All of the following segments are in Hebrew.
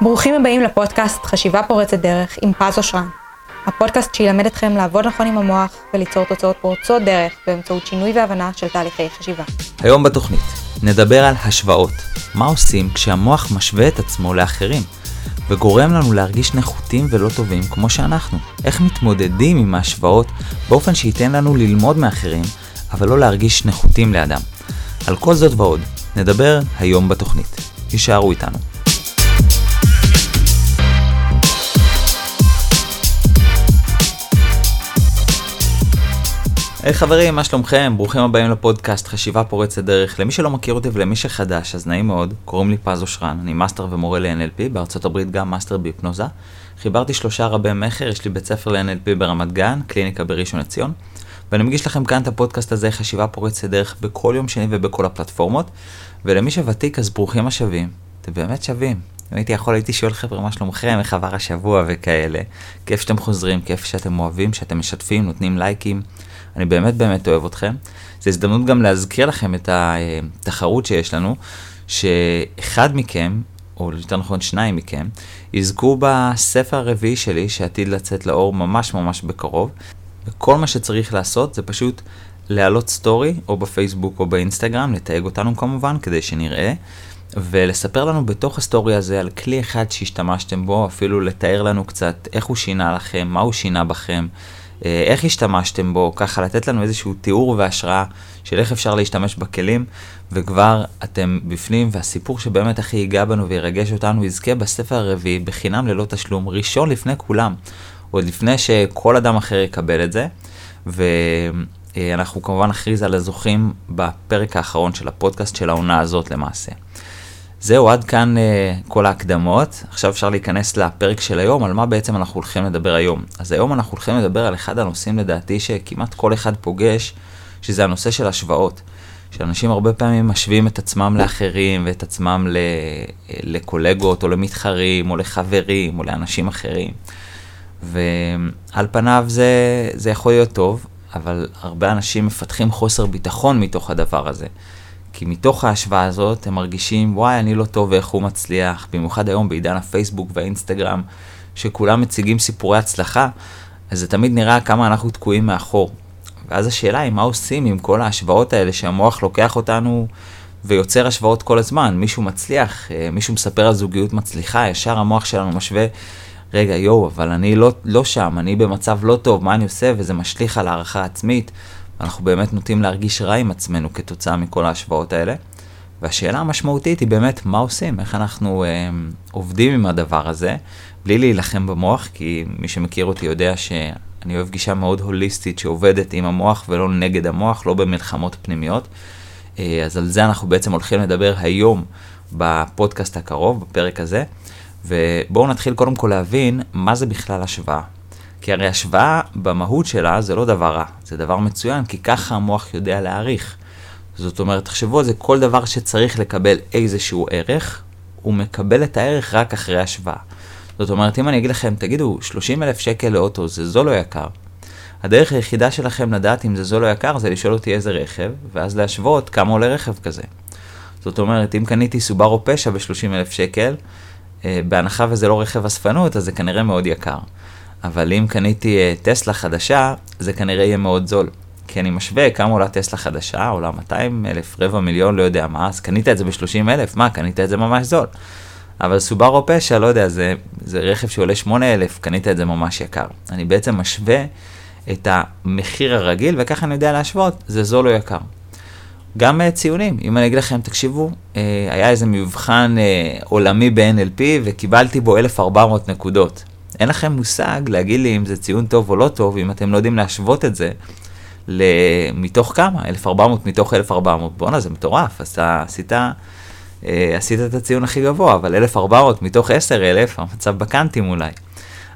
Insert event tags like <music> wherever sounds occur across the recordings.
ברוכים הבאים לפודקאסט חשיבה פורצת דרך עם פז אושרן. הפודקאסט שילמד אתכם לעבוד נכון עם המוח וליצור תוצאות פורצות דרך באמצעות שינוי והבנה של תהליכי חשיבה. היום בתוכנית נדבר על השוואות. מה עושים כשהמוח משווה את עצמו לאחרים וגורם לנו להרגיש נחותים ולא טובים כמו שאנחנו? איך מתמודדים עם ההשוואות באופן שייתן לנו ללמוד מאחרים אבל לא להרגיש נחותים לאדם? על כל זאת ועוד נדבר היום בתוכנית. תישארו איתנו. היי, חברים, מה שלומכם? ברוכים הבאים לפודקאסט חשיבה פורצת דרך. למי שלא מכיר אותי ולמי שחדש, אז נעים מאוד, קוראים לי פז אושרן, אני מאסטר ומורה ל-NLP, בארצות הברית גם מאסטר בהיפנוזה. חיברתי שלושה רבי מכר, יש לי בית ספר ל-NLP ברמת גן, קליניקה בראשון לציון, ואני מגיש לכם כאן את הפודקאסט הזה, חשיבה פורצת דרך, בכל יום שני ובכל הפלטפורמות, ולמי שוותיק אז ברוכים השבים, אתם באמת שווים. אם הייתי יכול הייתי שואל חבר'ה מה שלומכם, איך עבר השבוע וכאלה. כיף שאתם חוזרים, כיף שאתם אוהבים, שאתם משתפים, נותנים לייקים. אני באמת באמת אוהב אתכם. זו הזדמנות גם להזכיר לכם את התחרות שיש לנו, שאחד מכם, או יותר נכון שניים מכם, יזכו בספר הרביעי שלי שעתיד לצאת לאור ממש ממש בקרוב. וכל מה שצריך לעשות זה פשוט להעלות סטורי, או בפייסבוק או באינסטגרם, לתייג אותנו כמובן, כדי שנראה. ולספר לנו בתוך הסטורי הזה על כלי אחד שהשתמשתם בו, אפילו לתאר לנו קצת איך הוא שינה לכם, מה הוא שינה בכם, איך השתמשתם בו, ככה לתת לנו איזשהו תיאור והשראה של איך אפשר להשתמש בכלים, וכבר אתם בפנים, והסיפור שבאמת הכי ייגע בנו וירגש אותנו, יזכה בספר הרביעי בחינם ללא תשלום, ראשון לפני כולם, עוד לפני שכל אדם אחר יקבל את זה, ואנחנו כמובן נכריז על הזוכים בפרק האחרון של הפודקאסט של העונה הזאת למעשה. זהו, עד כאן uh, כל ההקדמות. עכשיו אפשר להיכנס לפרק של היום, על מה בעצם אנחנו הולכים לדבר היום. אז היום אנחנו הולכים לדבר על אחד הנושאים לדעתי שכמעט כל אחד פוגש, שזה הנושא של השוואות. שאנשים הרבה פעמים משווים את עצמם לאחרים ואת עצמם ל... לקולגות או למתחרים או לחברים או לאנשים אחרים. ועל פניו זה, זה יכול להיות טוב, אבל הרבה אנשים מפתחים חוסר ביטחון מתוך הדבר הזה. כי מתוך ההשוואה הזאת הם מרגישים, וואי, אני לא טוב ואיך הוא מצליח, במיוחד היום בעידן הפייסבוק והאינסטגרם, שכולם מציגים סיפורי הצלחה, אז זה תמיד נראה כמה אנחנו תקועים מאחור. ואז השאלה היא, מה עושים עם כל ההשוואות האלה שהמוח לוקח אותנו ויוצר השוואות כל הזמן? מישהו מצליח, אה, מישהו מספר על זוגיות מצליחה, ישר המוח שלנו משווה, רגע, יואו, אבל אני לא, לא שם, אני במצב לא טוב, מה אני עושה? וזה משליך על הערכה עצמית. אנחנו באמת נוטים להרגיש רע עם עצמנו כתוצאה מכל ההשוואות האלה. והשאלה המשמעותית היא באמת מה עושים, איך אנחנו אה, עובדים עם הדבר הזה, בלי להילחם במוח, כי מי שמכיר אותי יודע שאני אוהב גישה מאוד הוליסטית שעובדת עם המוח ולא נגד המוח, לא במלחמות פנימיות. אה, אז על זה אנחנו בעצם הולכים לדבר היום בפודקאסט הקרוב, בפרק הזה. ובואו נתחיל קודם כל להבין מה זה בכלל השוואה. כי הרי השוואה במהות שלה זה לא דבר רע, זה דבר מצוין, כי ככה המוח יודע להעריך. זאת אומרת, תחשבו על זה, כל דבר שצריך לקבל איזשהו ערך, הוא מקבל את הערך רק אחרי השוואה. זאת אומרת, אם אני אגיד לכם, תגידו, 30 אלף שקל לאוטו זה זול או יקר? הדרך היחידה שלכם לדעת אם זה זול או יקר זה לשאול אותי איזה רכב, ואז להשוות כמה עולה רכב כזה. זאת אומרת, אם קניתי סובארו פשע ב-30 אלף שקל, אה, בהנחה וזה לא רכב אספנות, אז זה כנראה מאוד יקר. אבל אם קניתי uh, טסלה חדשה, זה כנראה יהיה מאוד זול. כי אני משווה כמה עולה טסלה חדשה, עולה 200 אלף, רבע מיליון, לא יודע מה, אז קנית את זה ב-30 אלף, מה, קנית את זה ממש זול. אבל סובארו פשע, לא יודע, זה, זה רכב שעולה 8 אלף, קנית את זה ממש יקר. אני בעצם משווה את המחיר הרגיל, וככה אני יודע להשוות, זה זול או יקר. גם uh, ציונים, אם אני אגיד לכם, תקשיבו, uh, היה איזה מבחן עולמי ב-NLP וקיבלתי בו 1,400 נקודות. אין לכם מושג להגיד לי אם זה ציון טוב או לא טוב, אם אתם לא יודעים להשוות את זה מתוך כמה? 1400 מתוך 1400. בואנה, זה מטורף. אז אתה עשית, אה, עשית את הציון הכי גבוה, אבל 1400 מתוך 10,000, המצב בקאנטים אולי.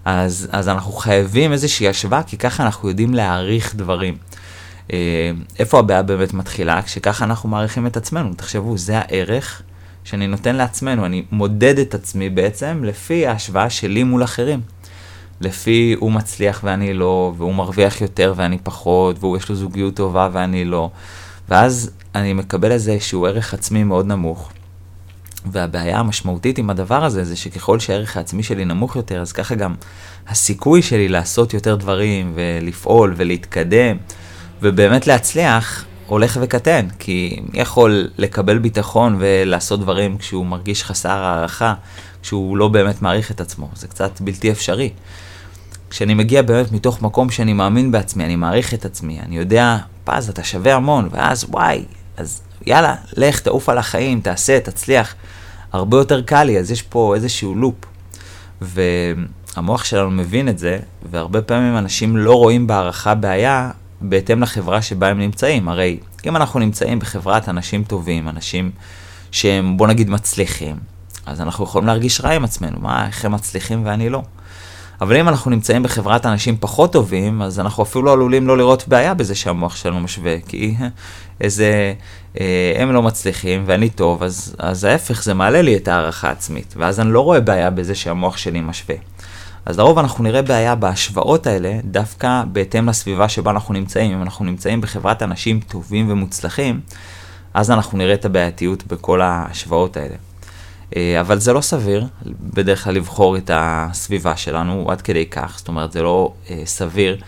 אז, אז אנחנו חייבים איזושהי השוואה, כי ככה אנחנו יודעים להעריך דברים. אה, איפה הבעיה באמת מתחילה? כשככה אנחנו מעריכים את עצמנו. תחשבו, זה הערך שאני נותן לעצמנו, אני מודד את עצמי בעצם לפי ההשוואה שלי מול אחרים. לפי הוא מצליח ואני לא, והוא מרוויח יותר ואני פחות, והוא יש לו זוגיות טובה ואני לא. ואז אני מקבל איזה שהוא ערך עצמי מאוד נמוך. והבעיה המשמעותית עם הדבר הזה, זה שככל שהערך העצמי שלי נמוך יותר, אז ככה גם הסיכוי שלי לעשות יותר דברים, ולפעול, ולהתקדם, ובאמת להצליח, הולך וקטן. כי מי יכול לקבל ביטחון ולעשות דברים כשהוא מרגיש חסר הערכה, כשהוא לא באמת מעריך את עצמו? זה קצת בלתי אפשרי. כשאני מגיע באמת מתוך מקום שאני מאמין בעצמי, אני מעריך את עצמי, אני יודע, פז, אתה שווה המון, ואז וואי, אז יאללה, לך, תעוף על החיים, תעשה, תצליח. הרבה יותר קל לי, אז יש פה איזשהו לופ. והמוח שלנו מבין את זה, והרבה פעמים אנשים לא רואים בהערכה בעיה בהתאם לחברה שבה הם נמצאים. הרי אם אנחנו נמצאים בחברת אנשים טובים, אנשים שהם, בוא נגיד, מצליחים, אז אנחנו יכולים להרגיש רע עם עצמנו, מה, איך הם מצליחים ואני לא. אבל אם אנחנו נמצאים בחברת אנשים פחות טובים, אז אנחנו אפילו לא עלולים לא לראות בעיה בזה שהמוח שלנו משווה, כי <laughs> איזה, אה, הם לא מצליחים ואני טוב, אז, אז ההפך, זה מעלה לי את הערכה העצמית, ואז אני לא רואה בעיה בזה שהמוח שלי משווה. אז לרוב אנחנו נראה בעיה בהשוואות האלה, דווקא בהתאם לסביבה שבה אנחנו נמצאים. אם אנחנו נמצאים בחברת אנשים טובים ומוצלחים, אז אנחנו נראה את הבעייתיות בכל ההשוואות האלה. אה, אבל זה לא סביר בדרך כלל לבחור את הסביבה שלנו עד כדי כך, זאת אומרת זה לא אה, סביר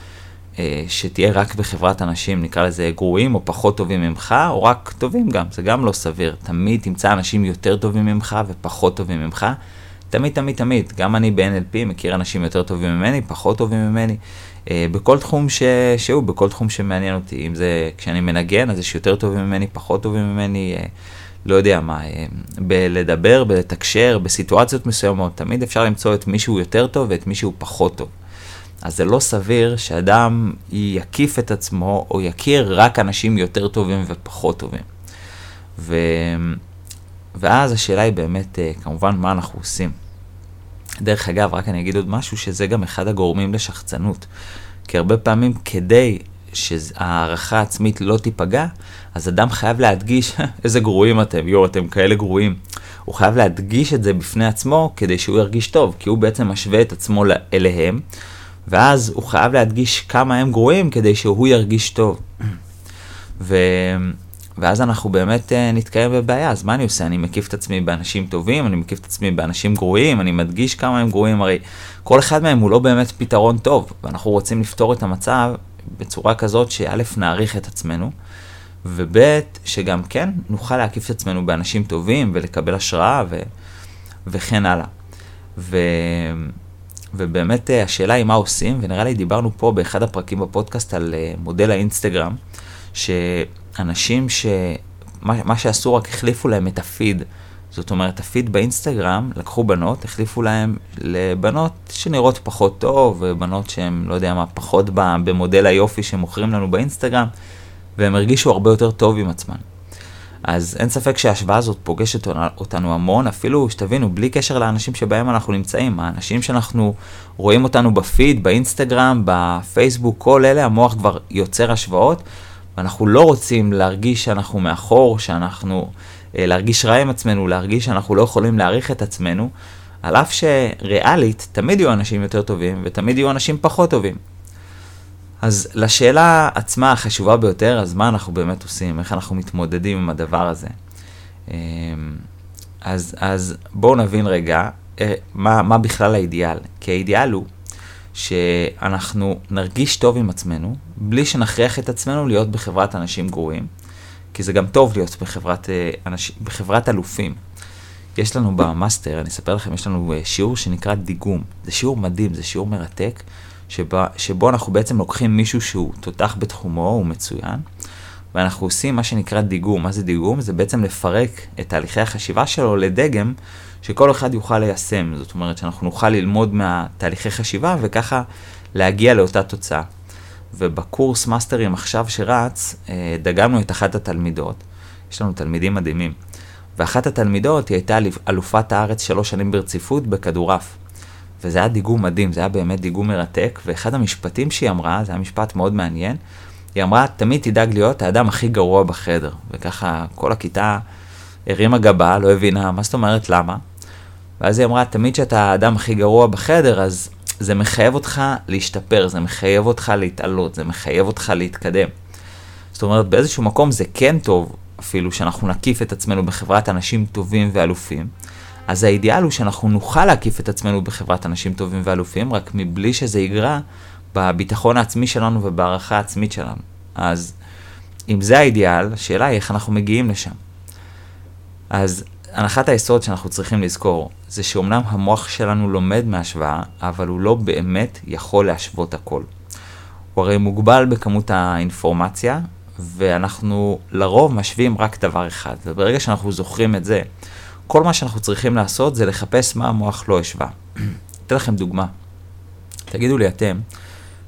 אה, שתהיה רק בחברת אנשים, נקרא לזה גרועים או פחות טובים ממך, או רק טובים גם, זה גם לא סביר. תמיד תמצא אנשים יותר טובים ממך ופחות טובים ממך. תמיד, תמיד, תמיד. גם אני ב-NLP מכיר אנשים יותר טובים ממני, פחות טובים ממני. בכל תחום ש... שהוא, בכל תחום שמעניין אותי. אם זה כשאני מנגן, אז יש יותר טובים ממני, פחות טובים ממני. לא יודע מה, אה, בלדבר, בלתקשר, בסיטואציות מסוימות, תמיד אפשר למצוא את מישהו יותר טוב ואת מישהו פחות טוב. אז זה לא סביר שאדם יקיף את עצמו או יכיר רק אנשים יותר טובים ופחות טובים. ו... ואז השאלה היא באמת, אה, כמובן, מה אנחנו עושים. דרך אגב, רק אני אגיד עוד משהו, שזה גם אחד הגורמים לשחצנות. כי הרבה פעמים כדי שהערכה העצמית לא תיפגע, אז אדם חייב להדגיש <laughs> איזה גרועים אתם, יואו, אתם כאלה גרועים. הוא חייב להדגיש את זה בפני עצמו כדי שהוא ירגיש טוב, כי הוא בעצם משווה את עצמו אליהם, ואז הוא חייב להדגיש כמה הם גרועים כדי שהוא ירגיש טוב. <clears throat> ו... ואז אנחנו באמת uh, נתקיים בבעיה, אז מה אני עושה? אני מקיף את עצמי באנשים טובים, אני מקיף את עצמי באנשים גרועים, אני מדגיש כמה הם גרועים, הרי כל אחד מהם הוא לא באמת פתרון טוב, ואנחנו רוצים לפתור את המצב בצורה כזאת שא' נעריך את עצמנו, וב' שגם כן נוכל להקיף את עצמנו באנשים טובים ולקבל השראה ו... וכן הלאה. ו... ובאמת אה, השאלה היא מה עושים, ונראה לי דיברנו פה באחד הפרקים בפודקאסט על אה, מודל האינסטגרם, שאנשים ש... מה, שעשו רק החליפו להם את הפיד. זאת אומרת, הפיד באינסטגרם, לקחו בנות, החליפו להם לבנות שנראות פחות טוב, ובנות שהן, לא יודע מה, פחות במודל היופי שמוכרים לנו באינסטגרם, והם הרגישו הרבה יותר טוב עם עצמם. אז אין ספק שההשוואה הזאת פוגשת אותנו המון, אפילו שתבינו, בלי קשר לאנשים שבהם אנחנו נמצאים, האנשים שאנחנו רואים אותנו בפיד, באינסטגרם, בפייסבוק, כל אלה, המוח כבר יוצר השוואות, ואנחנו לא רוצים להרגיש שאנחנו מאחור, שאנחנו, אה, להרגיש רע עם עצמנו, להרגיש שאנחנו לא יכולים להעריך את עצמנו, על אף שריאלית תמיד יהיו אנשים יותר טובים ותמיד יהיו אנשים פחות טובים. אז לשאלה עצמה החשובה ביותר, אז מה אנחנו באמת עושים, איך אנחנו מתמודדים עם הדבר הזה. אמ, אז, אז בואו נבין רגע אה, מה, מה בכלל האידיאל. כי האידיאל הוא שאנחנו נרגיש טוב עם עצמנו, בלי שנכריח את עצמנו להיות בחברת אנשים גרועים, כי זה גם טוב להיות בחברת, אה, אנש, בחברת אלופים. יש לנו במאסטר, אני אספר לכם, יש לנו אה, שיעור שנקרא דיגום. זה שיעור מדהים, זה שיעור מרתק, שבה, שבו אנחנו בעצם לוקחים מישהו שהוא תותח בתחומו, הוא מצוין, ואנחנו עושים מה שנקרא דיגום. מה זה דיגום? זה בעצם לפרק את תהליכי החשיבה שלו לדגם שכל אחד יוכל ליישם. זאת אומרת שאנחנו נוכל ללמוד מהתהליכי חשיבה וככה להגיע לאותה תוצאה. ובקורס מאסטרים עכשיו שרץ, אה, דגמנו את אחת התלמידות. יש לנו תלמידים מדהימים. ואחת התלמידות היא הייתה אלופת הארץ שלוש שנים ברציפות בכדורעף. וזה היה דיגום מדהים, זה היה באמת דיגום מרתק, ואחד המשפטים שהיא אמרה, זה היה משפט מאוד מעניין, היא אמרה, תמיד תדאג להיות האדם הכי גרוע בחדר. וככה כל הכיתה הרימה גבה, לא הבינה, מה זאת אומרת, למה? ואז היא אמרה, תמיד כשאתה האדם הכי גרוע בחדר, אז זה מחייב אותך להשתפר, זה מחייב אותך להתעלות, זה מחייב אותך להתקדם. זאת אומרת, באיזשהו מקום זה כן טוב אפילו שאנחנו נקיף את עצמנו בחברת אנשים טובים ואלופים, אז האידיאל הוא שאנחנו נוכל להקיף את עצמנו בחברת אנשים טובים ואלופים, רק מבלי שזה יגרע בביטחון העצמי שלנו ובהערכה העצמית שלנו. אז אם זה האידיאל, השאלה היא איך אנחנו מגיעים לשם. אז הנחת היסוד שאנחנו צריכים לזכור, זה שאומנם המוח שלנו לומד מהשוואה, אבל הוא לא באמת יכול להשוות הכל. הוא הרי מוגבל בכמות האינפורמציה, ואנחנו לרוב משווים רק דבר אחד. וברגע שאנחנו זוכרים את זה, כל מה שאנחנו צריכים לעשות זה לחפש מה המוח לא השווה. <clears throat> אתן לכם דוגמה. תגידו לי אתם,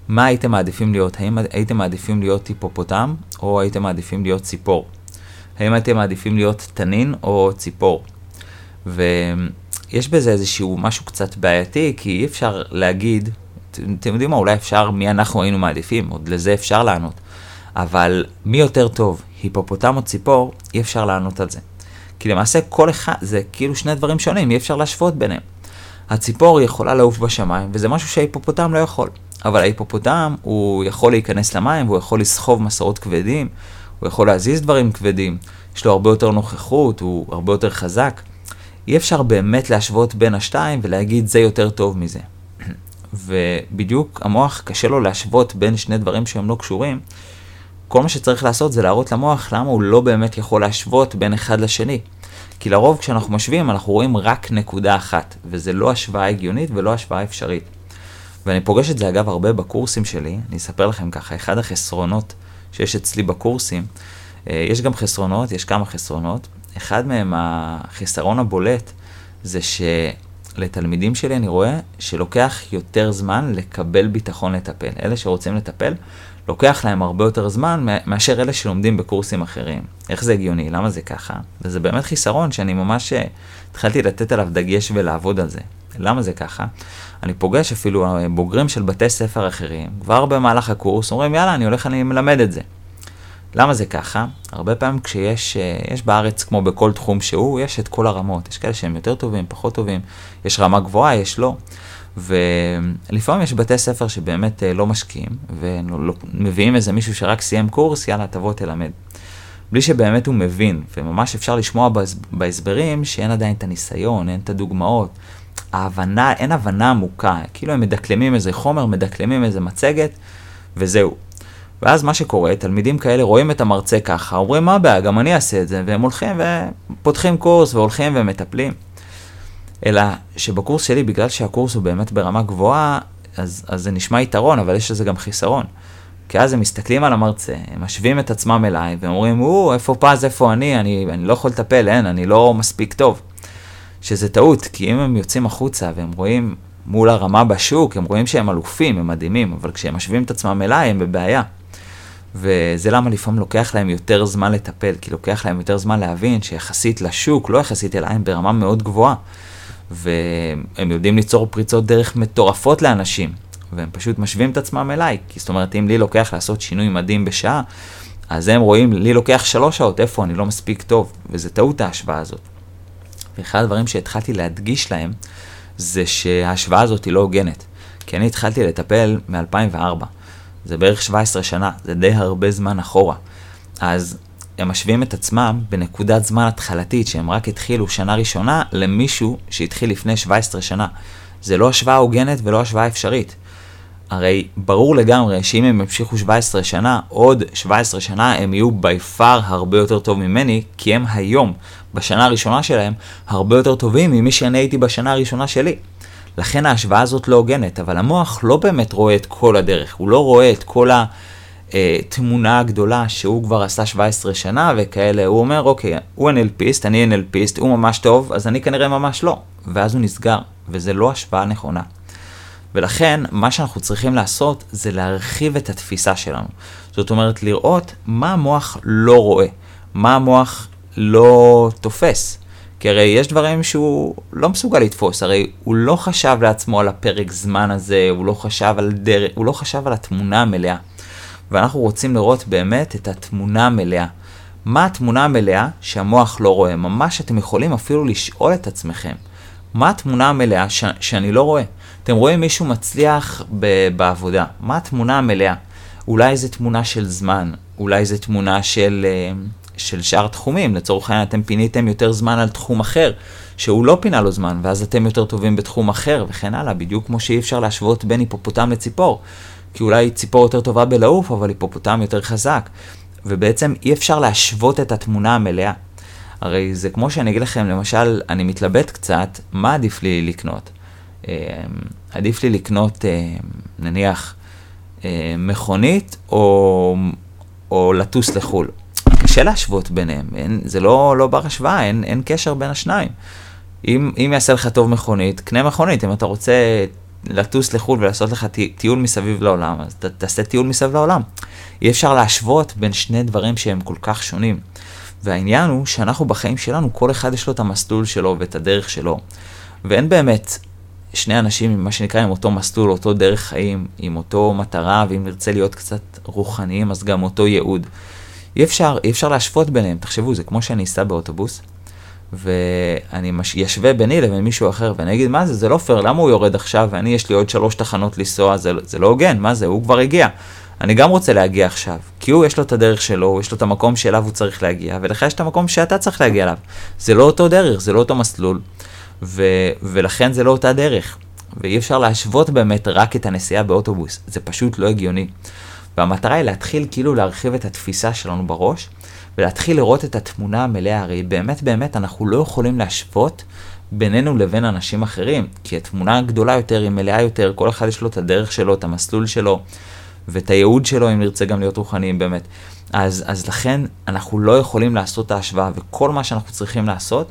מה הייתם מעדיפים להיות? האם הייתם מעדיפים להיות היפופוטם, או הייתם מעדיפים להיות ציפור? האם הייתם מעדיפים להיות תנין או ציפור? ויש בזה איזשהו משהו קצת בעייתי, כי אי אפשר להגיד, אתם יודעים מה, אולי אפשר מי אנחנו היינו מעדיפים, עוד לזה אפשר לענות. אבל מי יותר טוב, היפופוטם או ציפור, אי אפשר לענות על זה. כי למעשה כל אחד, זה כאילו שני דברים שונים, אי אפשר להשוות ביניהם. הציפור יכולה לעוף בשמיים, וזה משהו שההיפופוטם לא יכול. אבל ההיפופוטם, הוא יכול להיכנס למים, והוא יכול לסחוב מסעות כבדים, הוא יכול להזיז דברים כבדים, יש לו הרבה יותר נוכחות, הוא הרבה יותר חזק. אי אפשר באמת להשוות בין השתיים ולהגיד זה יותר טוב מזה. <clears throat> ובדיוק המוח קשה לו להשוות בין שני דברים שהם לא קשורים. כל מה שצריך לעשות זה להראות למוח למה הוא לא באמת יכול להשוות בין אחד לשני. כי לרוב כשאנחנו משווים אנחנו רואים רק נקודה אחת, וזה לא השוואה הגיונית ולא השוואה אפשרית. ואני פוגש את זה אגב הרבה בקורסים שלי, אני אספר לכם ככה, אחד החסרונות שיש אצלי בקורסים, אה, יש גם חסרונות, יש כמה חסרונות. אחד מהם, החיסרון הבולט, זה שלתלמידים שלי אני רואה שלוקח יותר זמן לקבל ביטחון לטפל. אלה שרוצים לטפל, לוקח להם הרבה יותר זמן מאשר אלה שלומדים בקורסים אחרים. איך זה הגיוני? למה זה ככה? וזה באמת חיסרון שאני ממש אה, התחלתי לתת עליו דגש ולעבוד על זה. למה זה ככה? אני פוגש אפילו אה, בוגרים של בתי ספר אחרים, כבר במהלך הקורס אומרים יאללה אני הולך אני מלמד את זה. למה זה ככה? הרבה פעמים כשיש אה, יש בארץ, כמו בכל תחום שהוא, יש את כל הרמות. יש כאלה שהם יותר טובים, פחות טובים, יש רמה גבוהה, יש לא. ולפעמים יש בתי ספר שבאמת אה, לא משקיעים, ומביאים איזה מישהו שרק סיים קורס, יאללה, תבוא תלמד. בלי שבאמת הוא מבין, וממש אפשר לשמוע בהסברים שאין עדיין את הניסיון, אין את הדוגמאות. ההבנה, אין הבנה עמוקה, כאילו הם מדקלמים איזה חומר, מדקלמים איזה מצגת, וזהו. ואז מה שקורה, תלמידים כאלה רואים את המרצה ככה, אומרים מה הבעיה, גם אני אעשה את זה, והם הולכים ופותחים קורס והולכים ומטפלים. אלא שבקורס שלי, בגלל שהקורס הוא באמת ברמה גבוהה, אז, אז זה נשמע יתרון, אבל יש לזה גם חיסרון. כי אז הם מסתכלים על המרצה, הם משווים את עצמם אליי, ואומרים, או, איפה פז, איפה אני, אני, אני לא יכול לטפל, אין, אני לא מספיק טוב. שזה טעות, כי אם הם יוצאים החוצה והם רואים מול הרמה בשוק, הם רואים שהם אלופים, הם מדהימים, אבל כשהם משווים את עצמם אליי, הם בבעיה. וזה למה לפעמים לוקח להם יותר זמן לטפל, כי לוקח להם יותר זמן להבין שיחסית לשוק, לא יחסית אליי, הם ברמה מאוד גבוהה. והם יודעים ליצור פריצות דרך מטורפות לאנשים, והם פשוט משווים את עצמם אליי, כי זאת אומרת, אם לי לוקח לעשות שינוי מדהים בשעה, אז הם רואים, לי לוקח שלוש שעות, איפה אני לא מספיק טוב, וזה טעות ההשוואה הזאת. ואחד הדברים שהתחלתי להדגיש להם, זה שההשוואה הזאת היא לא הוגנת. כי אני התחלתי לטפל מ-2004. זה בערך 17 שנה, זה די הרבה זמן אחורה. אז הם משווים את עצמם בנקודת זמן התחלתית, שהם רק התחילו שנה ראשונה, למישהו שהתחיל לפני 17 שנה. זה לא השוואה הוגנת ולא השוואה אפשרית. הרי ברור לגמרי שאם הם ימשיכו 17 שנה, עוד 17 שנה הם יהיו בי פאר הרבה יותר טוב ממני, כי הם היום, בשנה הראשונה שלהם, הרבה יותר טובים ממי שאני הייתי בשנה הראשונה שלי. לכן ההשוואה הזאת לא הוגנת, אבל המוח לא באמת רואה את כל הדרך, הוא לא רואה את כל התמונה הגדולה שהוא כבר עשה 17 שנה וכאלה, הוא אומר אוקיי, הוא NLPיסט, אני NLPיסט, הוא ממש טוב, אז אני כנראה ממש לא, ואז הוא נסגר, וזה לא השוואה נכונה. ולכן, מה שאנחנו צריכים לעשות זה להרחיב את התפיסה שלנו. זאת אומרת, לראות מה המוח לא רואה, מה המוח לא תופס. כי הרי יש דברים שהוא לא מסוגל לתפוס, הרי הוא לא חשב לעצמו על הפרק זמן הזה, הוא לא חשב על דרך, הוא לא חשב על התמונה המלאה. ואנחנו רוצים לראות באמת את התמונה המלאה. מה התמונה המלאה שהמוח לא רואה? ממש אתם יכולים אפילו לשאול את עצמכם, מה התמונה המלאה ש- שאני לא רואה? אתם רואים מישהו מצליח ב- בעבודה, מה התמונה המלאה? אולי זו תמונה של זמן, אולי זו תמונה של... Uh, של שאר תחומים. לצורך העניין, אתם פיניתם יותר זמן על תחום אחר, שהוא לא פינה לו זמן, ואז אתם יותר טובים בתחום אחר, וכן הלאה, בדיוק כמו שאי אפשר להשוות בין היפופוטם לציפור. כי אולי ציפור יותר טובה בלעוף, אבל היפופוטם יותר חזק. ובעצם אי אפשר להשוות את התמונה המלאה. הרי זה כמו שאני אגיד לכם, למשל, אני מתלבט קצת, מה עדיף לי לקנות? אמ, עדיף לי לקנות, אמ, נניח, אמ, מכונית או, או לטוס לחו"ל. קשה להשוות ביניהם, אין, זה לא, לא בר השוואה, אין, אין קשר בין השניים. אם, אם יעשה לך טוב מכונית, קנה מכונית. אם אתה רוצה לטוס לחו"ל ולעשות לך טיול מסביב לעולם, אז ת, תעשה טיול מסביב לעולם. אי אפשר להשוות בין שני דברים שהם כל כך שונים. והעניין הוא שאנחנו בחיים שלנו, כל אחד יש לו את המסלול שלו ואת הדרך שלו. ואין באמת שני אנשים, מה שנקרא, עם אותו מסלול, אותו דרך חיים, עם אותו מטרה, ואם נרצה להיות קצת רוחניים, אז גם אותו ייעוד. אי אפשר, אי אפשר להשוות ביניהם. תחשבו, זה כמו שאני אסע באוטובוס, ואני מש... ישווה ביני לבין מישהו אחר, ואני אגיד, מה זה, זה לא פייר, למה הוא יורד עכשיו, ואני, יש לי עוד שלוש תחנות לנסוע, זה, זה לא הוגן, מה זה, הוא כבר הגיע. אני גם רוצה להגיע עכשיו, כי הוא יש לו את הדרך שלו, יש לו את המקום שאליו הוא צריך להגיע, ולך יש את המקום שאתה צריך להגיע אליו. זה לא אותו דרך, זה לא אותו מסלול, ו, ולכן זה לא אותה דרך. ואי אפשר להשוות באמת רק את הנסיעה באוטובוס, זה פשוט לא הגיוני. והמטרה היא להתחיל כאילו להרחיב את התפיסה שלנו בראש, ולהתחיל לראות את התמונה המלאה, הרי באמת באמת אנחנו לא יכולים להשוות בינינו לבין אנשים אחרים, כי התמונה הגדולה יותר היא מלאה יותר, כל אחד יש לו את הדרך שלו, את המסלול שלו, ואת הייעוד שלו, אם נרצה גם להיות רוחניים באמת. אז, אז לכן אנחנו לא יכולים לעשות את ההשוואה, וכל מה שאנחנו צריכים לעשות,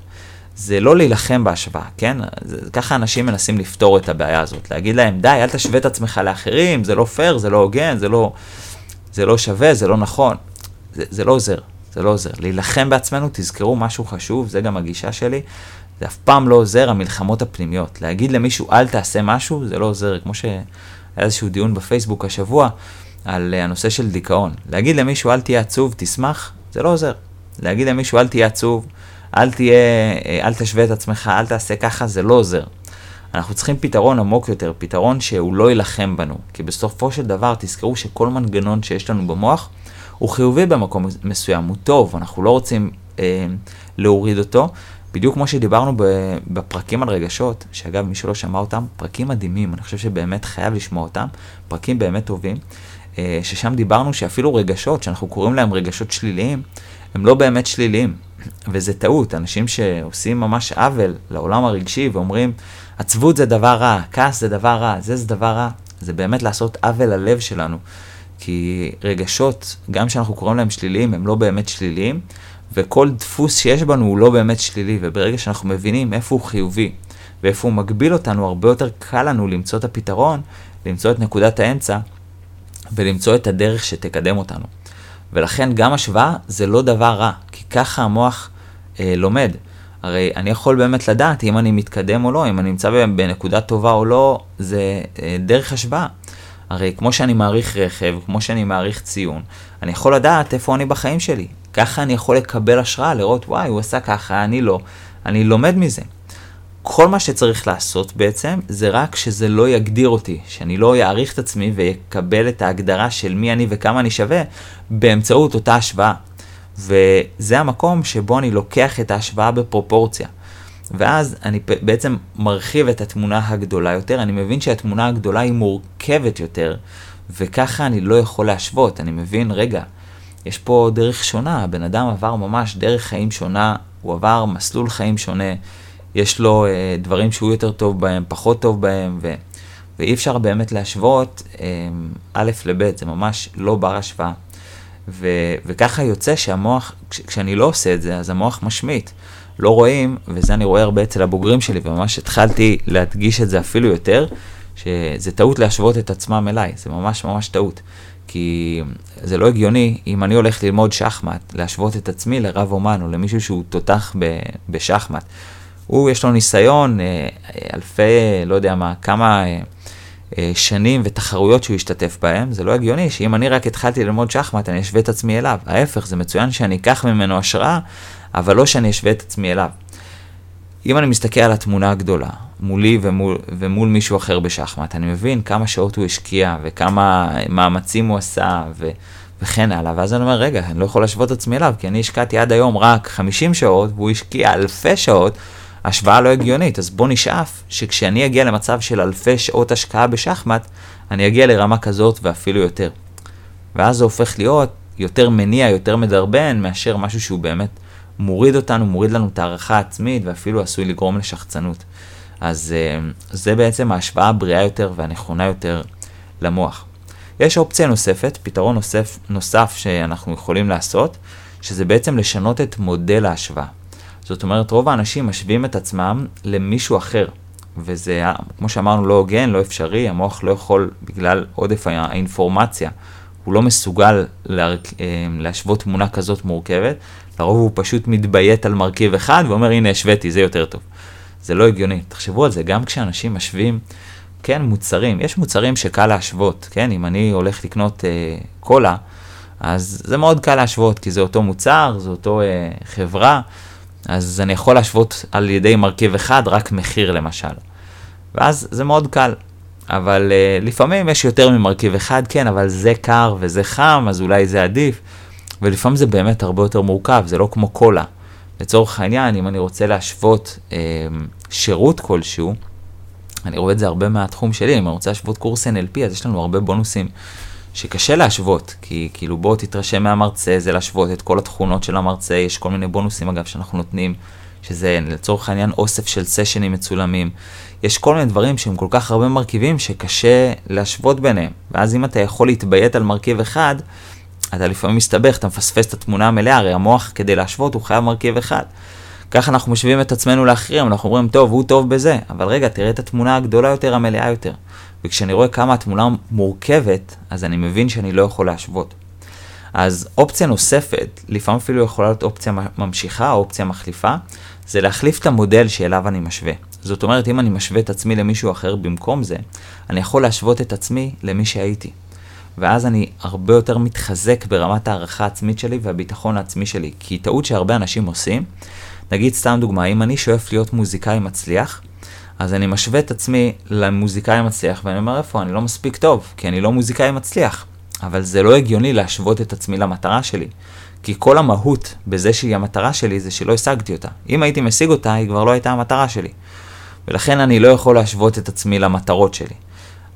זה לא להילחם בהשוואה, כן? זה, ככה אנשים מנסים לפתור את הבעיה הזאת, להגיד להם, די, אל תשווה את עצמך לאחרים, זה לא פייר, זה לא הוגן, זה לא, זה לא שווה, זה לא נכון. זה, זה לא עוזר, זה לא עוזר. להילחם בעצמנו, תזכרו משהו חשוב, זה גם הגישה שלי, זה אף פעם לא עוזר, המלחמות הפנימיות. להגיד למישהו, אל תעשה משהו, זה לא עוזר, כמו שהיה איזשהו דיון בפייסבוק השבוע על אה, הנושא של דיכאון. להגיד למישהו, אל תהיה עצוב, תשמח, זה לא עוזר. להגיד למישהו, אל תהיה עצוב, אל תהיה, אה, אל תשווה את עצמך, אל תעשה ככה, זה לא עוזר. אנחנו צריכים פתרון עמוק יותר, פתרון שהוא לא יילחם בנו. כי בסופו של דבר, תזכרו שכל מנגנון שיש לנו במוח, הוא חיובי במקום מסוים, הוא טוב, אנחנו לא רוצים אה, להוריד אותו. בדיוק כמו שדיברנו בפרקים על רגשות, שאגב, מי שלא שמע אותם, פרקים מדהימים, אני חושב שבאמת חייב לשמוע אותם, פרקים באמת טובים, אה, ששם דיברנו שאפילו רגשות, שאנחנו קוראים להם רגשות שליליים, הם לא באמת שליליים, וזה טעות, אנשים שעושים ממש עוול לעולם הרגשי ואומרים, עצבות זה דבר רע, כעס זה דבר רע, זה זה דבר רע, זה באמת לעשות עוול ללב שלנו. כי רגשות, גם כשאנחנו קוראים להם שליליים, הם לא באמת שליליים, וכל דפוס שיש בנו הוא לא באמת שלילי, וברגע שאנחנו מבינים איפה הוא חיובי, ואיפה הוא מגביל אותנו, הרבה יותר קל לנו למצוא את הפתרון, למצוא את נקודת האמצע, ולמצוא את הדרך שתקדם אותנו. ולכן גם השוואה זה לא דבר רע, כי ככה המוח אה, לומד. הרי אני יכול באמת לדעת אם אני מתקדם או לא, אם אני נמצא בנקודה טובה או לא, זה אה, דרך השוואה. הרי כמו שאני מעריך רכב, כמו שאני מעריך ציון, אני יכול לדעת איפה אני בחיים שלי. ככה אני יכול לקבל השראה, לראות, וואי, הוא עשה ככה, אני לא. אני לומד מזה. כל מה שצריך לעשות בעצם, זה רק שזה לא יגדיר אותי, שאני לא אעריך את עצמי ויקבל את ההגדרה של מי אני וכמה אני שווה, באמצעות אותה השוואה. וזה המקום שבו אני לוקח את ההשוואה בפרופורציה. ואז אני בעצם מרחיב את התמונה הגדולה יותר, אני מבין שהתמונה הגדולה היא מורכבת יותר, וככה אני לא יכול להשוות. אני מבין, רגע, יש פה דרך שונה, הבן אדם עבר ממש דרך חיים שונה, הוא עבר מסלול חיים שונה, יש לו אה, דברים שהוא יותר טוב בהם, פחות טוב בהם, ו, ואי אפשר באמת להשוות אה, א' לב', זה ממש לא בר השוואה. ו, וככה יוצא שהמוח, כש, כשאני לא עושה את זה, אז המוח משמיט. לא רואים, וזה אני רואה הרבה אצל הבוגרים שלי, וממש התחלתי להדגיש את זה אפילו יותר, שזה טעות להשוות את עצמם אליי, זה ממש ממש טעות. כי זה לא הגיוני אם אני הולך ללמוד שחמט, להשוות את עצמי לרב אומן או למישהו שהוא תותח בשחמט. הוא, יש לו ניסיון, אה, אלפי, לא יודע מה, כמה אה, אה, שנים ותחרויות שהוא השתתף בהם, זה לא הגיוני שאם אני רק התחלתי ללמוד שחמט, אני אשווה את עצמי אליו. ההפך, זה מצוין שאני אקח ממנו השראה, אבל לא שאני אשווה את עצמי אליו. אם אני מסתכל על התמונה הגדולה, מולי ומול, ומול מישהו אחר בשחמט, אני מבין כמה שעות הוא השקיע וכמה מאמצים הוא עשה ו, וכן הלאה, ואז אני אומר, רגע, אני לא יכול להשוות את עצמי אליו, כי אני השקעתי עד היום רק 50 שעות, והוא השקיע אלפי שעות, השוואה לא הגיונית, אז בוא נשאף שכשאני אגיע למצב של אלפי שעות השקעה בשחמט, אני אגיע לרמה כזאת ואפילו יותר. ואז זה הופך להיות יותר מניע, יותר מדרבן, מאשר משהו שהוא באמת מוריד אותנו, מוריד לנו את הערכה העצמית, ואפילו עשוי לגרום לשחצנות. אז אה, זה בעצם ההשוואה הבריאה יותר והנכונה יותר למוח. יש אופציה נוספת, פתרון נוסף, נוסף שאנחנו יכולים לעשות, שזה בעצם לשנות את מודל ההשוואה. זאת אומרת, רוב האנשים משווים את עצמם למישהו אחר, וזה, כמו שאמרנו, לא הוגן, לא אפשרי, המוח לא יכול, בגלל עודף האינפורמציה, הוא לא מסוגל לה, אה, להשוות תמונה כזאת מורכבת, לרוב הוא פשוט מתביית על מרכיב אחד ואומר, הנה, השוויתי, זה יותר טוב. זה לא הגיוני. תחשבו על זה, גם כשאנשים משווים, כן, מוצרים, יש מוצרים שקל להשוות, כן, אם אני הולך לקנות אה, קולה, אז זה מאוד קל להשוות, כי זה אותו מוצר, זה אותו אה, חברה, אז אני יכול להשוות על ידי מרכיב אחד, רק מחיר למשל. ואז זה מאוד קל. אבל uh, לפעמים יש יותר ממרכיב אחד, כן, אבל זה קר וזה חם, אז אולי זה עדיף. ולפעמים זה באמת הרבה יותר מורכב, זה לא כמו קולה. לצורך העניין, אם אני רוצה להשוות uh, שירות כלשהו, אני רואה את זה הרבה מהתחום שלי, אם אני רוצה להשוות קורס NLP, אז יש לנו הרבה בונוסים שקשה להשוות, כי כאילו בוא תתרשם מהמרצה, זה להשוות את כל התכונות של המרצה, יש כל מיני בונוסים אגב שאנחנו נותנים, שזה לצורך העניין אוסף של סשנים מצולמים. יש כל מיני דברים שהם כל כך הרבה מרכיבים שקשה להשוות ביניהם. ואז אם אתה יכול להתביית על מרכיב אחד, אתה לפעמים מסתבך, אתה מפספס את התמונה המלאה, הרי המוח כדי להשוות הוא חייב מרכיב אחד. ככה אנחנו משווים את עצמנו לאחרים, אנחנו אומרים, טוב, הוא טוב בזה, אבל רגע, תראה את התמונה הגדולה יותר, המלאה יותר. וכשאני רואה כמה התמונה מורכבת, אז אני מבין שאני לא יכול להשוות. אז אופציה נוספת, לפעמים אפילו יכולה להיות אופציה ממשיכה או אופציה מחליפה, זה להחליף את המודל שאליו אני משווה. זאת אומרת, אם אני משווה את עצמי למישהו אחר במקום זה, אני יכול להשוות את עצמי למי שהייתי. ואז אני הרבה יותר מתחזק ברמת הערכה העצמית שלי והביטחון העצמי שלי. כי טעות שהרבה אנשים עושים, נגיד סתם דוגמה, אם אני שואף להיות מוזיקאי מצליח, אז אני משווה את עצמי למוזיקאי מצליח, ואני אומר, איפה, אני לא מספיק טוב, כי אני לא מוזיקאי מצליח. אבל זה לא הגיוני להשוות את עצמי למטרה שלי. כי כל המהות בזה שהיא המטרה שלי זה שלא השגתי אותה. אם הייתי משיג אותה, היא כבר לא הייתה המטרה שלי. ולכן אני לא יכול להשוות את עצמי למטרות שלי.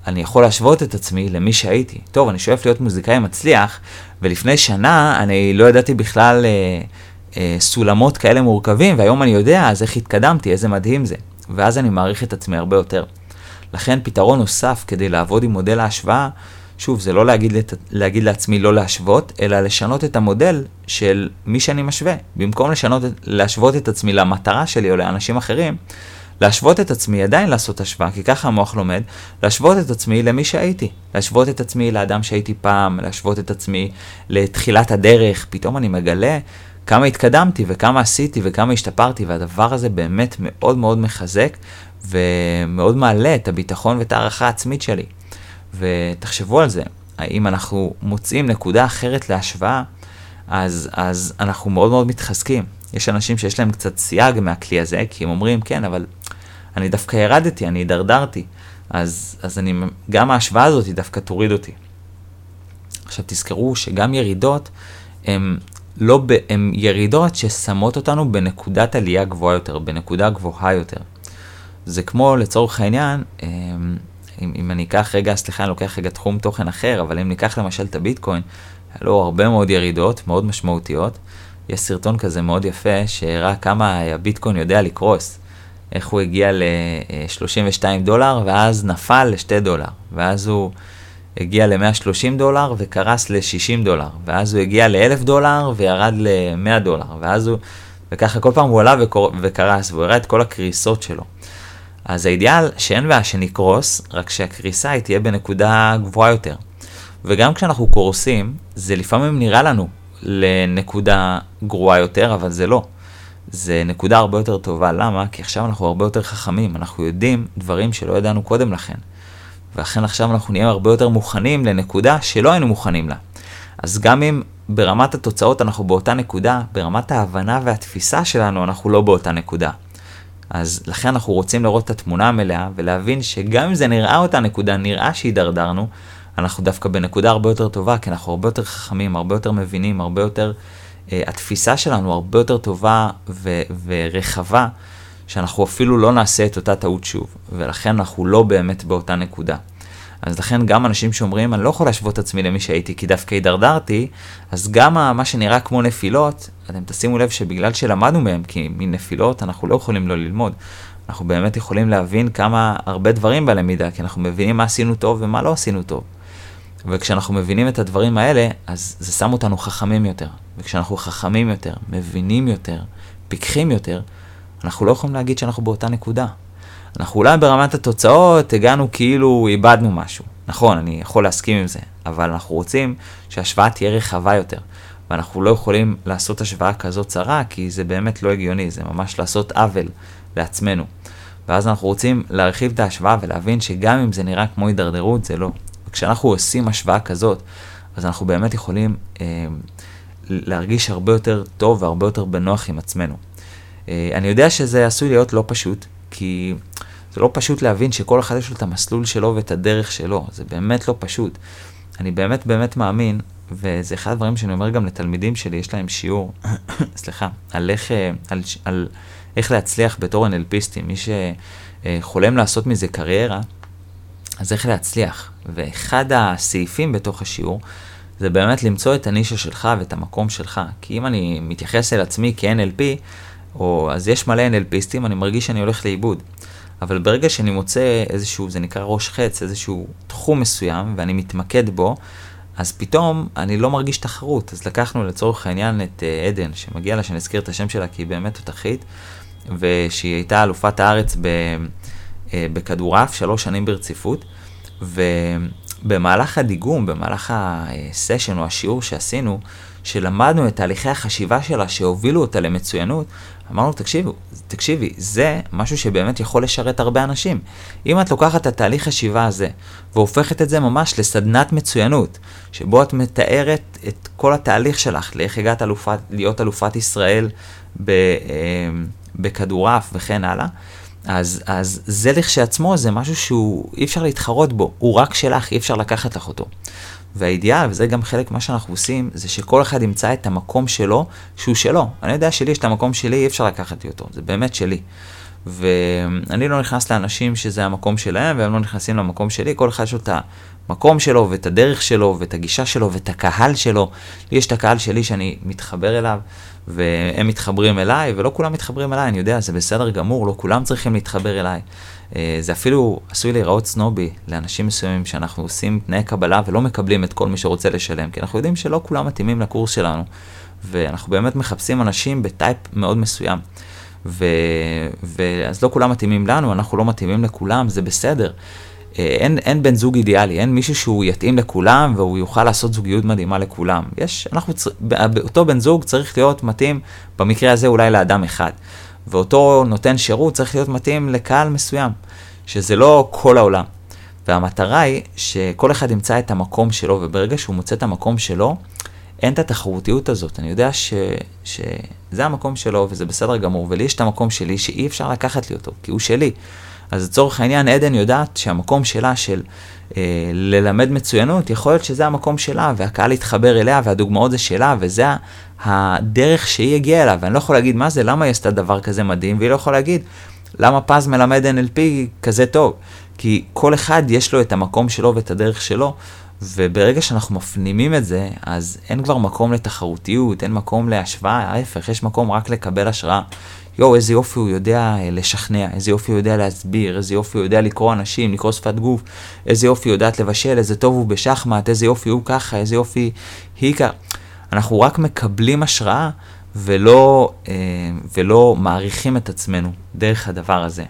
אני יכול להשוות את עצמי למי שהייתי. טוב, אני שואף להיות מוזיקאי מצליח, ולפני שנה אני לא ידעתי בכלל אה, אה, סולמות כאלה מורכבים, והיום אני יודע, אז איך התקדמתי, איזה מדהים זה. ואז אני מעריך את עצמי הרבה יותר. לכן פתרון נוסף כדי לעבוד עם מודל ההשוואה, שוב, זה לא להגיד, להגיד לעצמי לא להשוות, אלא לשנות את המודל של מי שאני משווה. במקום לשנות, להשוות את עצמי למטרה שלי או לאנשים אחרים, להשוות את עצמי, עדיין לעשות השוואה, כי ככה המוח לומד, להשוות את עצמי למי שהייתי. להשוות את עצמי לאדם שהייתי פעם, להשוות את עצמי לתחילת הדרך, פתאום אני מגלה כמה התקדמתי וכמה עשיתי וכמה השתפרתי, והדבר הזה באמת מאוד מאוד מחזק ומאוד מעלה את הביטחון ואת הערכה העצמית שלי. ותחשבו על זה, האם אנחנו מוצאים נקודה אחרת להשוואה, אז, אז אנחנו מאוד מאוד מתחזקים. יש אנשים שיש להם קצת סייג מהכלי הזה, כי הם אומרים, כן, אבל אני דווקא ירדתי, אני הידרדרתי. אז, אז אני, גם ההשוואה הזאת היא דווקא תוריד אותי. עכשיו תזכרו שגם ירידות הן לא, הן ירידות ששמות אותנו בנקודת עלייה גבוהה יותר, בנקודה גבוהה יותר. זה כמו לצורך העניין, אמ, אם, אם אני אקח רגע, סליחה, אני לוקח רגע תחום תוכן אחר, אבל אם ניקח למשל את הביטקוין, היה לו הרבה מאוד ירידות, מאוד משמעותיות. יש סרטון כזה מאוד יפה, שהראה כמה הביטקוין יודע לקרוס. איך הוא הגיע ל-32 דולר, ואז נפל ל-2 דולר. ואז הוא הגיע ל-130 דולר וקרס ל-60 דולר. ואז הוא הגיע ל-1000 דולר וירד ל-100 דולר. ואז הוא... וככה כל פעם הוא עלה וקרס, והוא הראה את כל הקריסות שלו. אז האידיאל שאין בעיה שנקרוס, רק שהקריסה היא תהיה בנקודה גבוהה יותר. וגם כשאנחנו קורסים, זה לפעמים נראה לנו לנקודה גרועה יותר, אבל זה לא. זה נקודה הרבה יותר טובה. למה? כי עכשיו אנחנו הרבה יותר חכמים, אנחנו יודעים דברים שלא ידענו קודם לכן. ואכן עכשיו אנחנו נהיה הרבה יותר מוכנים לנקודה שלא היינו מוכנים לה. אז גם אם ברמת התוצאות אנחנו באותה נקודה, ברמת ההבנה והתפיסה שלנו אנחנו לא באותה נקודה. אז לכן אנחנו רוצים לראות את התמונה המלאה ולהבין שגם אם זה נראה אותה נקודה, נראה שהידרדרנו, אנחנו דווקא בנקודה הרבה יותר טובה, כי אנחנו הרבה יותר חכמים, הרבה יותר מבינים, הרבה יותר, uh, התפיסה שלנו הרבה יותר טובה ו- ורחבה, שאנחנו אפילו לא נעשה את אותה טעות שוב, ולכן אנחנו לא באמת באותה נקודה. אז לכן גם אנשים שאומרים, אני לא יכול להשוות את עצמי למי שהייתי כי דווקא הידרדרתי, אז גם מה שנראה כמו נפילות, אתם תשימו לב שבגלל שלמדנו מהם, כי מנפילות אנחנו לא יכולים לא ללמוד. אנחנו באמת יכולים להבין כמה הרבה דברים בלמידה, כי אנחנו מבינים מה עשינו טוב ומה לא עשינו טוב. וכשאנחנו מבינים את הדברים האלה, אז זה שם אותנו חכמים יותר. וכשאנחנו חכמים יותר, מבינים יותר, פיקחים יותר, אנחנו לא יכולים להגיד שאנחנו באותה נקודה. אנחנו אולי ברמת התוצאות הגענו כאילו איבדנו משהו. נכון, אני יכול להסכים עם זה, אבל אנחנו רוצים שההשוואה תהיה רחבה יותר. ואנחנו לא יכולים לעשות השוואה כזאת צרה, כי זה באמת לא הגיוני, זה ממש לעשות עוול לעצמנו. ואז אנחנו רוצים להרחיב את ההשוואה ולהבין שגם אם זה נראה כמו הידרדרות, זה לא. וכשאנחנו עושים השוואה כזאת, אז אנחנו באמת יכולים אה, להרגיש הרבה יותר טוב והרבה יותר בנוח עם עצמנו. אה, אני יודע שזה עשוי להיות לא פשוט, כי זה לא פשוט להבין שכל אחד יש לו את המסלול שלו ואת הדרך שלו, זה באמת לא פשוט. אני באמת באמת מאמין, וזה אחד הדברים שאני אומר גם לתלמידים שלי, יש להם שיעור, <coughs> סליחה, על איך, אה, על, על איך להצליח בתור NLPיסטים, מי שחולם לעשות מזה קריירה, אז איך להצליח. ואחד הסעיפים בתוך השיעור, זה באמת למצוא את הנישה שלך ואת המקום שלך. כי אם אני מתייחס אל עצמי כ-NLP, או אז יש מלא NLPיסטים, אני מרגיש שאני הולך לאיבוד. אבל ברגע שאני מוצא איזשהו, זה נקרא ראש חץ, איזשהו תחום מסוים, ואני מתמקד בו, אז פתאום אני לא מרגיש תחרות. אז לקחנו לצורך העניין את uh, עדן, שמגיע לה שנזכיר את השם שלה, כי היא באמת תותחית, ושהיא הייתה אלופת הארץ ב, uh, בכדורעף שלוש שנים ברציפות, ובמהלך הדיגום, במהלך הסשן או השיעור שעשינו, שלמדנו את תהליכי החשיבה שלה שהובילו אותה למצוינות, אמרנו, תקשיבו, תקשיבי, זה משהו שבאמת יכול לשרת הרבה אנשים. אם את לוקחת את התהליך חשיבה הזה והופכת את זה ממש לסדנת מצוינות, שבו את מתארת את כל התהליך שלך, לאיך הגעת אלופת, להיות אלופת ישראל ב, אה, בכדורעף וכן הלאה, אז, אז זה לכשעצמו זה משהו שהוא, אי אפשר להתחרות בו, הוא רק שלך, אי אפשר לקחת לך אותו. והאידיאל, וזה גם חלק מה שאנחנו עושים, זה שכל אחד ימצא את המקום שלו, שהוא שלו. אני יודע שלי יש את המקום שלי, אי אפשר לקחת אותו, זה באמת שלי. ואני לא נכנס לאנשים שזה המקום שלהם, והם לא נכנסים למקום שלי, כל אחד יש לו את המקום שלו, ואת הדרך שלו, ואת הגישה שלו, ואת הקהל שלו. לי יש את הקהל שלי שאני מתחבר אליו, והם מתחברים אליי, ולא כולם מתחברים אליי, אני יודע, זה בסדר גמור, לא כולם צריכים להתחבר אליי. אה, זה אפילו עשוי להיראות סנובי לאנשים מסוימים שאנחנו עושים תנאי קבלה ולא מקבלים את כל מי שרוצה לשלם, כי אנחנו יודעים שלא כולם מתאימים לקורס שלנו, ואנחנו באמת מחפשים אנשים בטייפ מאוד מסוים. ו... ואז לא כולם מתאימים לנו, אנחנו לא מתאימים לכולם, זה בסדר. אה, אין, אין בן זוג אידיאלי, אין מישהו שהוא יתאים לכולם והוא יוכל לעשות זוגיות מדהימה לכולם. יש, אנחנו, צר... אותו בן זוג צריך להיות מתאים, במקרה הזה אולי לאדם אחד. ואותו נותן שירות צריך להיות מתאים לקהל מסוים, שזה לא כל העולם. והמטרה היא שכל אחד ימצא את המקום שלו, וברגע שהוא מוצא את המקום שלו, אין את התחרותיות הזאת. אני יודע ש, שזה המקום שלו וזה בסדר גמור, ולי יש את המקום שלי שאי אפשר לקחת לי אותו, כי הוא שלי. אז לצורך העניין עדן יודעת שהמקום שלה של אה, ללמד מצוינות, יכול להיות שזה המקום שלה, והקהל יתחבר אליה, והדוגמאות זה שלה, וזה הדרך שהיא הגיעה אליו. ואני לא יכול להגיד מה זה, למה היא עשתה דבר כזה מדהים, והיא לא יכולה להגיד למה פז מלמד NLP כזה טוב. כי כל אחד יש לו את המקום שלו ואת הדרך שלו, וברגע שאנחנו מפנימים את זה, אז אין כבר מקום לתחרותיות, אין מקום להשוואה, ההפך, יש מקום רק לקבל השראה. יואו, איזה יופי הוא יודע לשכנע, איזה יופי הוא יודע להסביר, איזה יופי הוא יודע לקרוא אנשים, לקרוא שפת גוף, איזה יופי הוא יודעת לבשל, איזה טוב הוא בשחמט, איזה יופי הוא ככה, איזה יופי היא ככה. אנחנו רק מקבלים השראה ולא, אה, ולא מעריכים את עצמנו דרך הדבר הזה.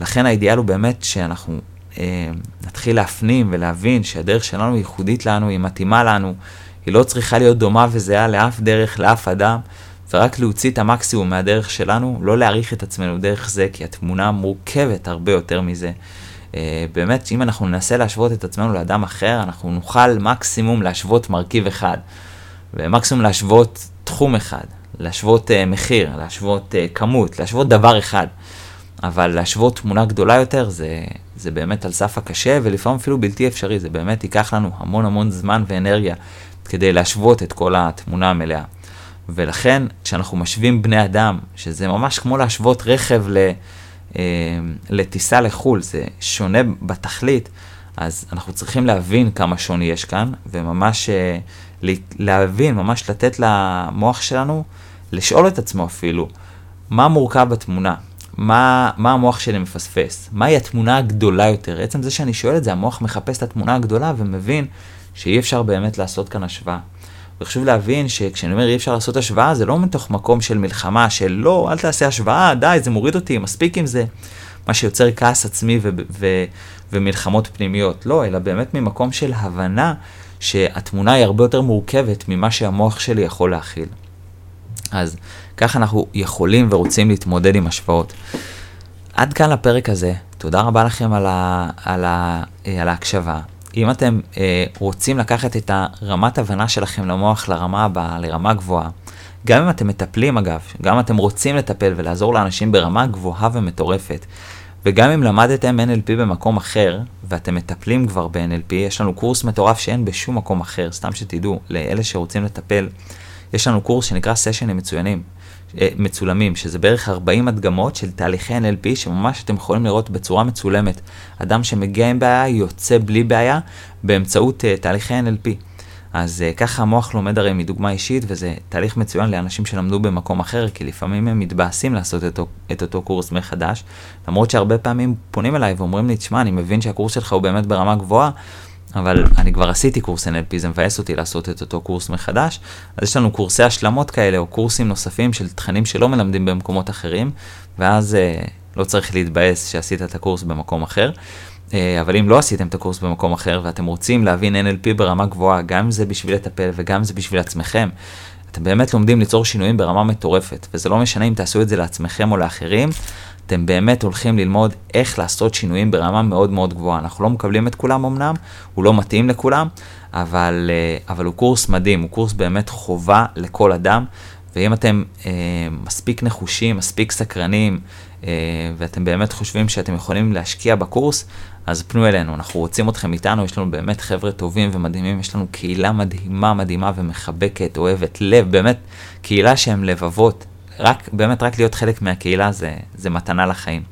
לכן האידיאל הוא באמת שאנחנו אה, נתחיל להפנים ולהבין שהדרך שלנו היא ייחודית לנו, היא מתאימה לנו, היא לא צריכה להיות דומה וזהה לאף דרך, לאף אדם. ורק להוציא את המקסימום מהדרך שלנו, לא להעריך את עצמנו דרך זה, כי התמונה מורכבת הרבה יותר מזה. Uh, באמת, אם אנחנו ננסה להשוות את עצמנו לאדם אחר, אנחנו נוכל מקסימום להשוות מרכיב אחד, ומקסימום להשוות תחום אחד, להשוות uh, מחיר, להשוות uh, כמות, להשוות דבר אחד. אבל להשוות תמונה גדולה יותר זה, זה באמת על סף הקשה, ולפעמים אפילו בלתי אפשרי, זה באמת ייקח לנו המון המון זמן ואנרגיה כדי להשוות את כל התמונה המלאה. ולכן, כשאנחנו משווים בני אדם, שזה ממש כמו להשוות רכב ל, אה, לטיסה לחו"ל, זה שונה בתכלית, אז אנחנו צריכים להבין כמה שוני יש כאן, וממש אה, להבין, ממש לתת למוח שלנו, לשאול את עצמו אפילו, מה מורכב בתמונה? מה, מה המוח שלי מפספס? מהי התמונה הגדולה יותר? עצם זה שאני שואל את זה, המוח מחפש את התמונה הגדולה ומבין שאי אפשר באמת לעשות כאן השוואה. וחשוב להבין שכשאני אומר אי אפשר לעשות השוואה, זה לא מתוך מקום של מלחמה, של לא, אל תעשה השוואה, די, זה מוריד אותי, מספיק עם זה. מה שיוצר כעס עצמי ו- ו- ומלחמות פנימיות. לא, אלא באמת ממקום של הבנה שהתמונה היא הרבה יותר מורכבת ממה שהמוח שלי יכול להכיל. אז ככה אנחנו יכולים ורוצים להתמודד עם השוואות. עד כאן לפרק הזה, תודה רבה לכם על, ה- על, ה- על ההקשבה. אם אתם אה, רוצים לקחת את הרמת הבנה שלכם למוח לרמה הבאה, לרמה גבוהה, גם אם אתם מטפלים אגב, גם אם אתם רוצים לטפל ולעזור לאנשים ברמה גבוהה ומטורפת, וגם אם למדתם NLP במקום אחר, ואתם מטפלים כבר ב-NLP, יש לנו קורס מטורף שאין בשום מקום אחר, סתם שתדעו, לאלה שרוצים לטפל, יש לנו קורס שנקרא סשנים מצוינים. אה, מצולמים, שזה בערך 40 הדגמות של תהליכי NLP, שממש אתם יכולים לראות בצורה מצולמת. אדם שמגיע עם בעיה, יוצא בלי בעיה, באמצעות uh, תהליכי NLP. אז uh, ככה המוח לומד הרי מדוגמה אישית, וזה תהליך מצוין לאנשים שלמדו במקום אחר, כי לפעמים הם מתבאסים לעשות את, את אותו קורס מחדש, למרות שהרבה פעמים פונים אליי ואומרים לי, תשמע, אני מבין שהקורס שלך הוא באמת ברמה גבוהה, אבל אני כבר עשיתי קורס NLP, זה מבאס אותי לעשות את אותו קורס מחדש, אז יש לנו קורסי השלמות כאלה, או קורסים נוספים של תכנים שלא מלמדים במקומות אחרים, ואז אה, לא צריך להתבאס שעשית את הקורס במקום אחר. אה, אבל אם לא עשיתם את הקורס במקום אחר ואתם רוצים להבין NLP ברמה גבוהה, גם אם זה בשביל לטפל וגם אם זה בשביל עצמכם, אתם באמת לומדים ליצור שינויים ברמה מטורפת, וזה לא משנה אם תעשו את זה לעצמכם או לאחרים, אתם באמת הולכים ללמוד איך לעשות שינויים ברמה מאוד מאוד גבוהה. אנחנו לא מקבלים את כולם אמנם, הוא לא מתאים לכולם, אבל, אה, אבל הוא קורס מדהים, הוא קורס באמת חובה לכל אדם, ואם אתם אה, מספיק נחושים, מספיק סקרנים, ואתם באמת חושבים שאתם יכולים להשקיע בקורס, אז פנו אלינו, אנחנו רוצים אתכם איתנו, יש לנו באמת חבר'ה טובים ומדהימים, יש לנו קהילה מדהימה, מדהימה ומחבקת, אוהבת לב, באמת קהילה שהם לבבות, רק, באמת רק להיות חלק מהקהילה זה, זה מתנה לחיים.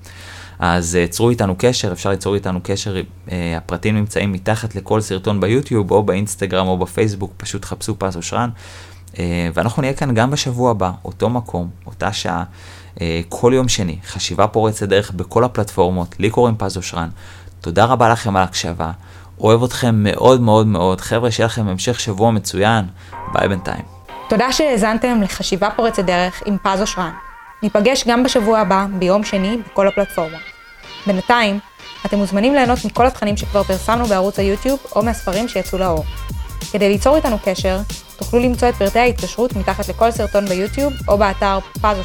אז uh, צרו איתנו קשר, אפשר ליצור איתנו קשר, uh, הפרטים נמצאים מתחת לכל סרטון ביוטיוב או באינסטגרם או בפייסבוק, פשוט חפשו פז אושרן. ואנחנו נהיה כאן גם בשבוע הבא, אותו מקום, אותה שעה, כל יום שני, חשיבה פורצת דרך בכל הפלטפורמות, לי קוראים פז אושרן. תודה רבה לכם על ההקשבה, אוהב אתכם מאוד מאוד מאוד, חבר'ה, שיהיה לכם המשך שבוע מצוין, ביי בינתיים. תודה שהאזנתם לחשיבה פורצת דרך עם פז אושרן. ניפגש גם בשבוע הבא, ביום שני, בכל הפלטפורמות. בינתיים, אתם מוזמנים ליהנות מכל התכנים שכבר פרסמנו בערוץ היוטיוב או מהספרים שיצאו לאור. כדי ליצור איתנו קשר, תוכלו למצוא את פרטי ההתקשרות מתחת לכל סרטון ביוטיוב או באתר פז